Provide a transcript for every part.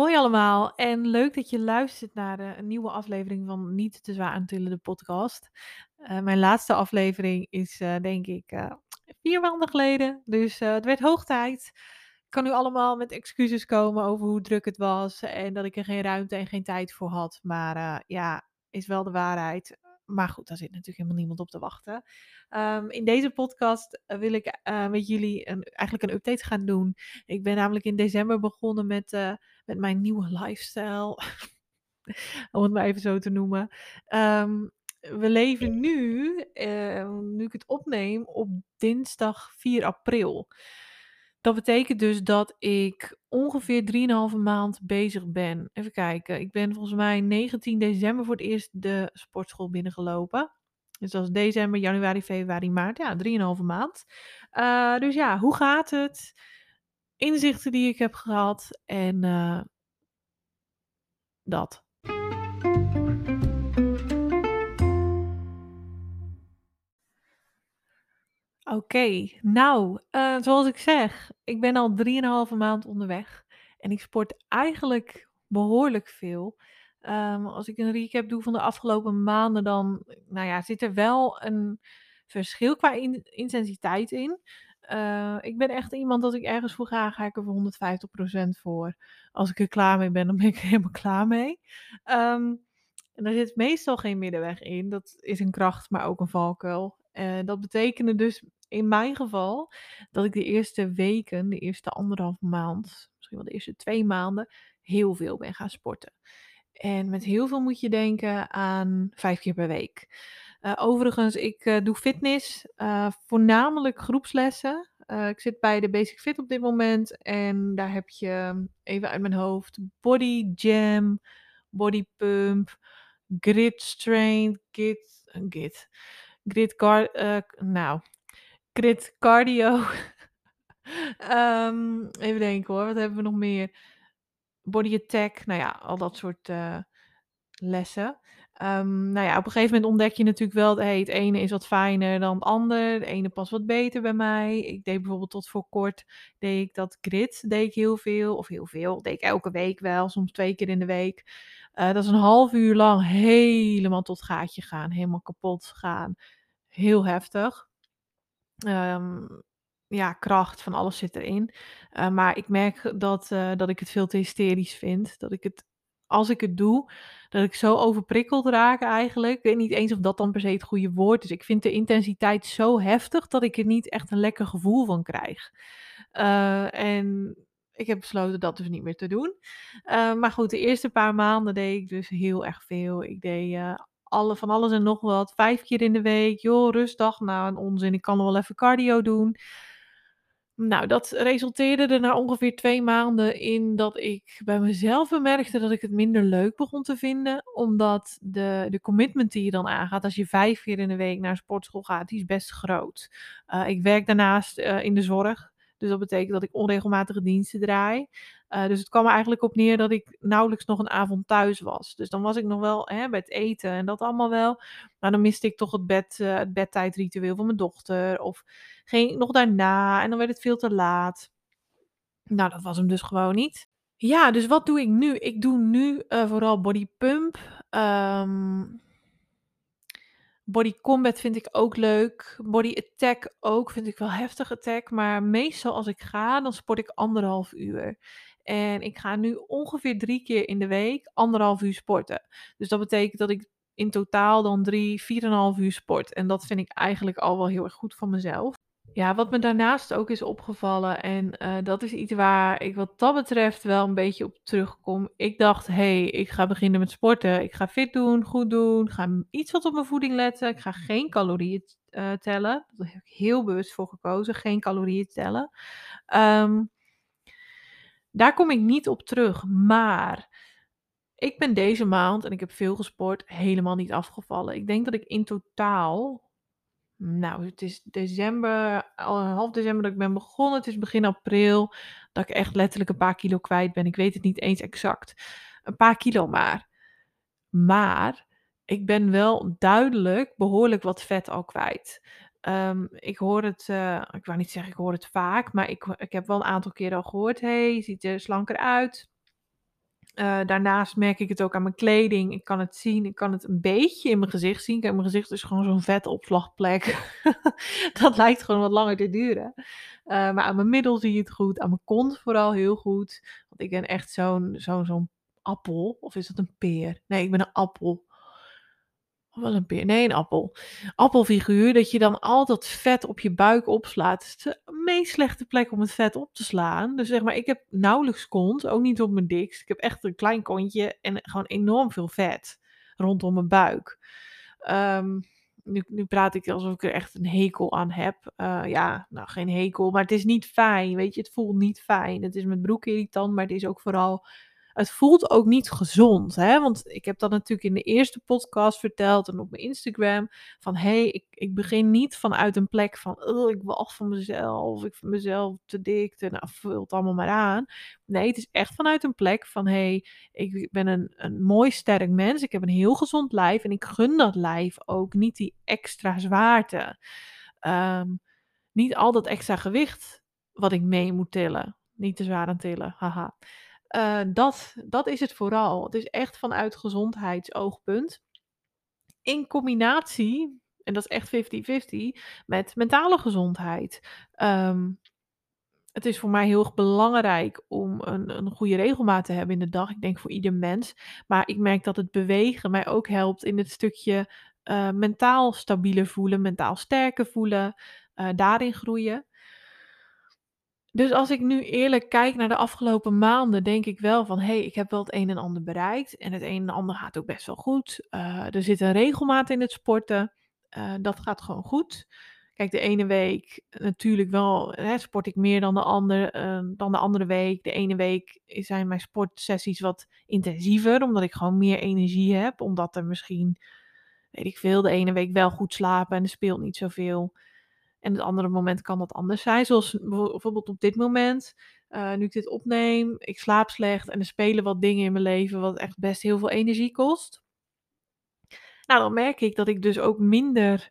Hoi allemaal en leuk dat je luistert naar eh, een nieuwe aflevering van Niet te zwaar aan tillen, de podcast. Eh, mijn laatste aflevering is eh, denk ik vier maanden geleden, dus het werd hoog tijd. Ik kan nu allemaal met excuses komen over hoe druk het was en dat ik er geen ruimte en geen tijd voor had. Maar ja, is wel de waarheid. Maar goed, daar zit natuurlijk helemaal niemand op te wachten. Ehm, in deze podcast eh, wil ik eh, met jullie een, eigenlijk een update gaan doen. Ik ben namelijk in december begonnen met eh, met mijn nieuwe lifestyle, om het maar even zo te noemen. Ehm, we leven nu, nu ik het opneem, op dinsdag 4 april. Dat betekent dus dat ik ongeveer 3,5 maand bezig ben. Even kijken, ik ben volgens mij 19 december voor het eerst de sportschool binnengelopen. Dus dat is december, januari, februari, maart. Ja, 3,5 maand. Uh, dus ja, hoe gaat het? Inzichten die ik heb gehad en uh, dat. Oké, nou, uh, zoals ik zeg, ik ben al 3,5 maand onderweg en ik sport eigenlijk behoorlijk veel. Um, als ik een recap doe van de afgelopen maanden, dan nou ja, zit er wel een verschil qua in intensiteit in. Uh, ik ben echt iemand dat ik ergens voor ga, ga ik er voor 150% voor. Als ik er klaar mee ben, dan ben ik er helemaal klaar mee. Um, en daar zit meestal geen middenweg in. Dat is een kracht, maar ook een valkuil. Uh, dat betekende dus in mijn geval dat ik de eerste weken, de eerste anderhalf maand, misschien wel de eerste twee maanden, heel veel ben gaan sporten. En met heel veel moet je denken aan vijf keer per week. Uh, overigens, ik uh, doe fitness, voornamelijk groepslessen. ik zit bij de Basic Fit op dit moment en daar heb je, even uit mijn hoofd, body jam, body pump, grid strength, git, git, grid car, nou, grid cardio. um, even denken hoor, wat hebben we nog meer? Body attack, nou ja, al dat soort lessen. Um, nou ja, op een gegeven moment ontdek je natuurlijk wel, hey, het ene is wat fijner dan het ander. De ene past wat beter bij mij. Ik deed bijvoorbeeld tot voor kort, deed ik dat grid, deed ik heel veel. Of heel veel, deed ik elke week wel, soms twee keer in de week. Uh, dat is een half uur lang helemaal tot gaatje gaan, helemaal kapot gaan. Heel heftig. Um, ja, kracht van alles zit erin. Uh, maar ik merk dat, uh, dat ik het veel te hysterisch vind. Dat ik het, als ik het doe, dat ik zo overprikkeld raak eigenlijk. Ik weet niet eens of dat dan per se het goede woord is. Ik vind de intensiteit zo heftig dat ik er niet echt een lekker gevoel van krijg. Uh, en ik heb besloten dat dus niet meer te doen. maar goed, de eerste paar maanden deed ik dus heel erg veel. Ik deed alle, van alles en nog wat. Vijf keer in de week. Joh, rustdag. Nou, een onzin. Ik kan wel even cardio doen. Nou, dat resulteerde er na ongeveer twee maanden in dat ik bij mezelf bemerkte dat ik het minder leuk begon te vinden. Omdat de, de commitment die je dan aangaat als je vijf keer in de week naar sportschool gaat, die is best groot. Uh, ik werk daarnaast uh, in de zorg. Dus dat betekent dat ik onregelmatige diensten draai. Uh, dus het kwam er eigenlijk op neer dat ik nauwelijks nog een avond thuis was. Dus dan was ik nog wel hè, bij het eten en dat allemaal wel. Maar dan miste ik toch het, bed, uh, het bedtijdritueel van mijn dochter. Of ging ik nog daarna en dan werd het veel te laat. Nou, dat was hem dus gewoon niet. Ja, dus wat doe ik nu? Ik doe nu uh, vooral body pump. Um, Body combat vind ik ook leuk. Body attack ook. Vind ik wel heftig attack. Maar meestal als ik ga, dan sport ik anderhalf uur. En ik ga nu ongeveer drie keer in de week anderhalf uur sporten. Dus dat betekent dat ik in totaal dan drie, vier en een half uur sport. En dat vind ik eigenlijk al wel heel erg goed van mezelf. Ja, wat me daarnaast ook is opgevallen, en uh, dat is iets waar ik wat dat betreft wel een beetje op terugkom. Ik dacht, hé, hey, ik ga beginnen met sporten. Ik ga fit doen, goed doen, ga iets wat op mijn voeding letten. Ik ga geen calorieën uh, tellen. Daar heb ik heel bewust voor gekozen, geen calorieën tellen. Um, daar kom ik niet op terug, maar ik ben deze maand, en ik heb veel gesport, helemaal niet afgevallen. Ik denk dat ik in totaal nou, het is december, al half december dat ik ben begonnen. Het is begin april dat ik echt letterlijk een paar kilo kwijt ben. Ik weet het niet eens exact. Een paar kilo maar. Maar ik ben wel duidelijk behoorlijk wat vet al kwijt. Um, ik hoor het, uh, ik wou niet zeggen ik hoor het vaak, maar ik, ik heb wel een aantal keren al gehoord. hey, je ziet er slanker uit. Uh, daarnaast merk ik het ook aan mijn kleding. Ik kan het zien, ik kan het een beetje in mijn gezicht zien. Kijk, mijn gezicht is gewoon zo'n vetopslagplek. dat lijkt gewoon wat langer te duren. Uh, maar aan mijn middel zie je het goed, aan mijn kont vooral heel goed. Want ik ben echt zo'n zo'n zo'n appel. Of is dat een peer? Nee, ik ben een appel. Of was een peer? Nee, een appel. Appelfiguur, dat je dan al dat vet op je buik opslaat. Meest slechte plek om het vet op te slaan. Dus zeg maar, ik heb nauwelijks kont, ook niet op mijn dikst. Ik heb echt een klein kontje en gewoon enorm veel vet rondom mijn buik. Um, nu, nu praat ik alsof ik er echt een hekel aan heb. Uh, ja, nou geen hekel, maar het is niet fijn. Weet je, het voelt niet fijn. Het is met broek irritant, maar het is ook vooral het voelt ook niet gezond. Hè? Want ik heb dat natuurlijk in de eerste podcast verteld en op mijn Instagram. Van hé, hey, ik, ik begin niet vanuit een plek van oh, ik wacht van mezelf. Ik vind mezelf te dik. En nou, vul allemaal maar aan. Nee, het is echt vanuit een plek van hé, hey, ik ben een, een mooi sterk mens. Ik heb een heel gezond lijf. En ik gun dat lijf ook niet die extra zwaarte. Um, niet al dat extra gewicht wat ik mee moet tillen. Niet te zwaar aan tillen, haha. Uh, dat, dat is het vooral. Het is echt vanuit gezondheidsoogpunt. In combinatie, en dat is echt 50-50, met mentale gezondheid. Um, het is voor mij heel erg belangrijk om een, een goede regelmaat te hebben in de dag. Ik denk voor ieder mens. Maar ik merk dat het bewegen mij ook helpt in het stukje uh, mentaal stabieler voelen, mentaal sterker voelen, uh, daarin groeien. Dus als ik nu eerlijk kijk naar de afgelopen maanden, denk ik wel van, hé, hey, ik heb wel het een en ander bereikt. En het een en ander gaat ook best wel goed. Uh, er zit een regelmaat in het sporten. Uh, dat gaat gewoon goed. Kijk, de ene week natuurlijk wel hè, sport ik meer dan de, ander, uh, dan de andere week. De ene week zijn mijn sportsessies wat intensiever, omdat ik gewoon meer energie heb. Omdat er misschien, weet ik veel, de ene week wel goed slapen en er speelt niet zoveel. En het andere moment kan dat anders zijn. Zoals bijvoorbeeld op dit moment, uh, nu ik dit opneem, ik slaap slecht en er spelen wat dingen in mijn leven wat echt best heel veel energie kost. Nou, dan merk ik dat ik dus ook minder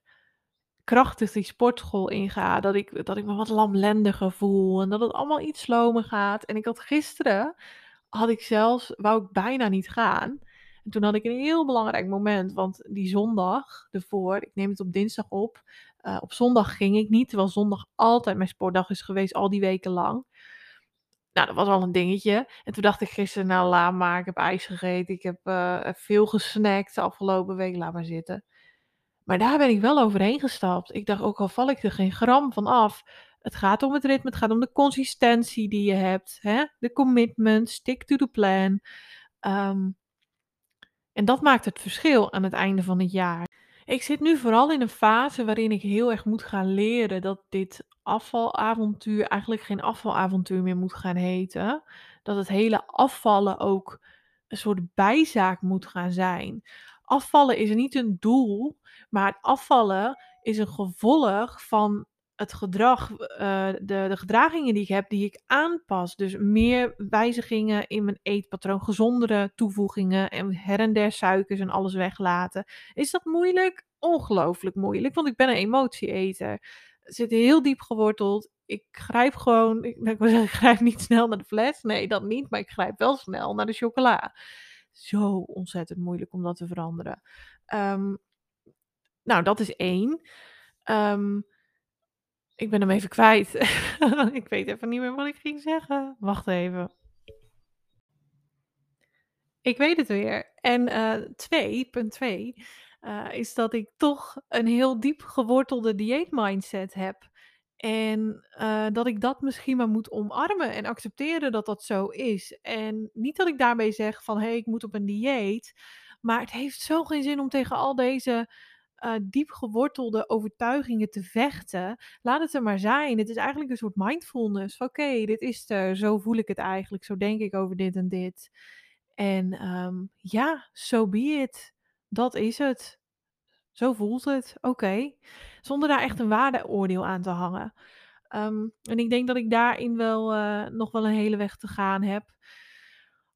krachtig die sportschool inga. Dat ik, dat ik me wat lamlendiger voel en dat het allemaal iets slomer gaat. En ik had gisteren, had ik zelfs, wou ik bijna niet gaan. En toen had ik een heel belangrijk moment, want die zondag ervoor, ik neem het op dinsdag op, uh, op zondag ging ik niet, terwijl zondag altijd mijn sportdag is geweest, al die weken lang. Nou, dat was al een dingetje. En toen dacht ik gisteren, nou laat maar, ik heb ijs gegeten, ik heb uh, veel gesnackt de afgelopen week, laat maar zitten. Maar daar ben ik wel overheen gestapt. Ik dacht, ook al val ik er geen gram van af, het gaat om het ritme, het gaat om de consistentie die je hebt, hè? de commitment, stick to the plan. Um, en dat maakt het verschil aan het einde van het jaar. Ik zit nu vooral in een fase waarin ik heel erg moet gaan leren dat dit afvalavontuur eigenlijk geen afvalavontuur meer moet gaan heten. Dat het hele afvallen ook een soort bijzaak moet gaan zijn. Afvallen is niet een doel, maar afvallen is een gevolg van het gedrag, uh, de, gedragingen die ik heb, die ik aanpas. Dus meer wijzigingen in mijn eetpatroon, gezondere toevoegingen en her en der suikers en alles weglaten. Is dat moeilijk? Ongelooflijk moeilijk, want ik ben een emotieeter. Zit heel diep geworteld. Ik grijp gewoon, ik, ik, ik grijp niet snel naar de fles. Nee, dat niet, maar ik grijp wel snel naar de chocola. Zo ontzettend moeilijk om dat te veranderen. Um, nou, dat is één. Um, ik ben hem even kwijt. ik weet even niet meer wat ik ging zeggen. Wacht even. Ik weet het weer. En uh, twee, punt twee, uh, is dat ik toch een heel diep gewortelde dieetmindset heb. En uh, dat ik dat misschien maar moet omarmen en accepteren dat dat zo is. En niet dat ik daarmee zeg van hé, hey, ik moet op een dieet. Maar het heeft zo geen zin om tegen al deze uh, diep gewortelde overtuigingen te vechten. Laat het er maar zijn. Het is eigenlijk een soort mindfulness. Oké, dit is er. Zo voel ik het eigenlijk. Zo denk ik over dit en dit. En um, ja, so be it. Dat is het. Zo voelt het. Oké. Zonder daar echt een waardeoordeel aan te hangen. Um, en ik denk dat ik daarin wel uh, nog wel een hele weg te gaan heb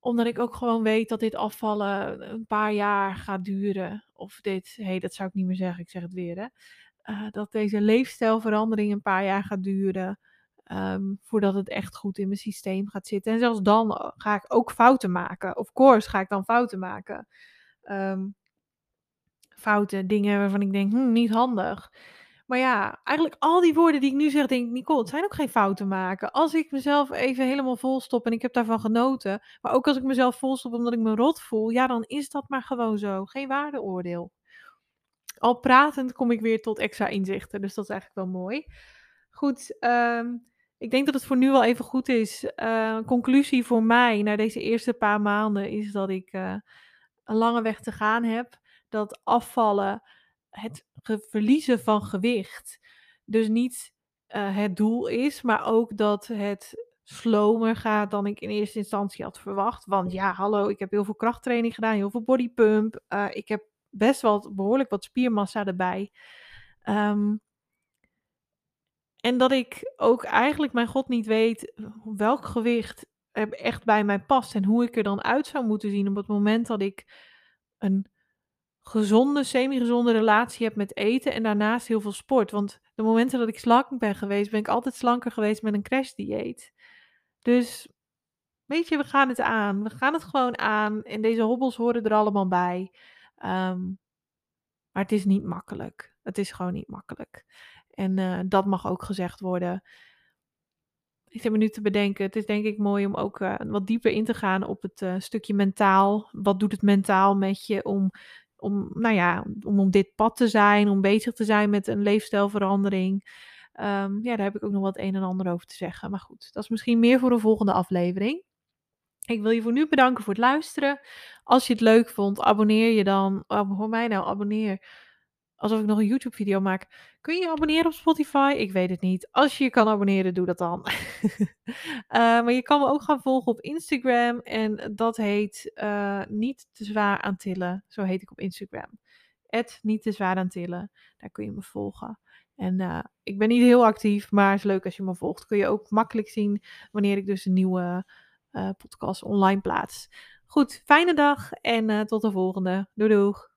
omdat ik ook gewoon weet dat dit afvallen een paar jaar gaat duren. Of dit, hé, hey, dat zou ik niet meer zeggen, ik zeg het weer hè. Uh, dat deze leefstijlverandering een paar jaar gaat duren. Ehm, voordat het echt goed in mijn systeem gaat zitten. En zelfs dan eh, ga ik ook fouten maken. Of course ga ik dan fouten maken. Ehm, fouten, dingen waarvan ik denk, hm, niet handig. Maar ja, eigenlijk al die woorden die ik nu zeg, denk ik, Nicole, het zijn ook geen fouten maken. Als ik mezelf even helemaal vol stop en ik heb daarvan genoten, maar ook als ik mezelf vol stop omdat ik me rot voel, ja, dan is dat maar gewoon zo. Geen waardeoordeel. Al pratend kom ik weer tot extra inzichten, dus dat is eigenlijk wel mooi. Goed, ehm, ik denk dat het voor nu wel even goed is. Uh, conclusie voor mij na deze eerste paar maanden is dat ik uh, een lange weg te gaan heb. Dat afvallen, het verliezen van gewicht, dus niet uh, het doel is, maar ook dat het slomer gaat dan ik in eerste instantie had verwacht. Want ja, hallo, ik heb heel veel krachttraining gedaan, heel veel bodypump. ik heb best wel behoorlijk wat spiermassa erbij. Um, en dat ik ook eigenlijk, mijn god, niet weet welk gewicht er echt bij mij past. En hoe ik er dan uit zou moeten zien op het moment dat ik een gezonde, semi-gezonde relatie heb met eten en daarnaast heel veel sport. Want de momenten dat ik slank ben geweest, ben ik altijd slanker geweest met een crashdieet. Dus weet je, we gaan het aan. We gaan het gewoon aan. En deze hobbels horen er allemaal bij. Um, maar het is niet makkelijk. Het is gewoon niet makkelijk. En uh, dat mag ook gezegd worden. Ik zit me nu te bedenken. Het is denk ik mooi om ook uh, wat dieper in te gaan op het uh, stukje mentaal. Wat doet het mentaal met je om, om, nou ja, om op dit pad te zijn, om bezig te zijn met een leefstijlverandering. Um, ja, daar heb ik ook nog wat een en ander over te zeggen. Maar goed, dat is misschien meer voor een volgende aflevering. Ik wil je voor nu bedanken voor het luisteren. Als je het leuk vond, abonneer je dan. Oh, mij nou, abonneer alsof ik nog een YouTube-video maak. Kun je je abonneren op Spotify? Ik weet het niet. Als je je kan abonneren, doe dat dan. uh, maar je kan me ook gaan volgen op Instagram. En dat heet uh, Niet te zwaar aan tillen. Zo heet ik op Instagram. Het Niet te zwaar aan tillen. Daar kun je me volgen. En uh, ik ben niet heel actief, maar het is leuk als je me volgt. Kun je ook makkelijk zien wanneer ik dus een nieuwe podcast online plaats. Goed, fijne dag en tot de volgende. Doei doeg!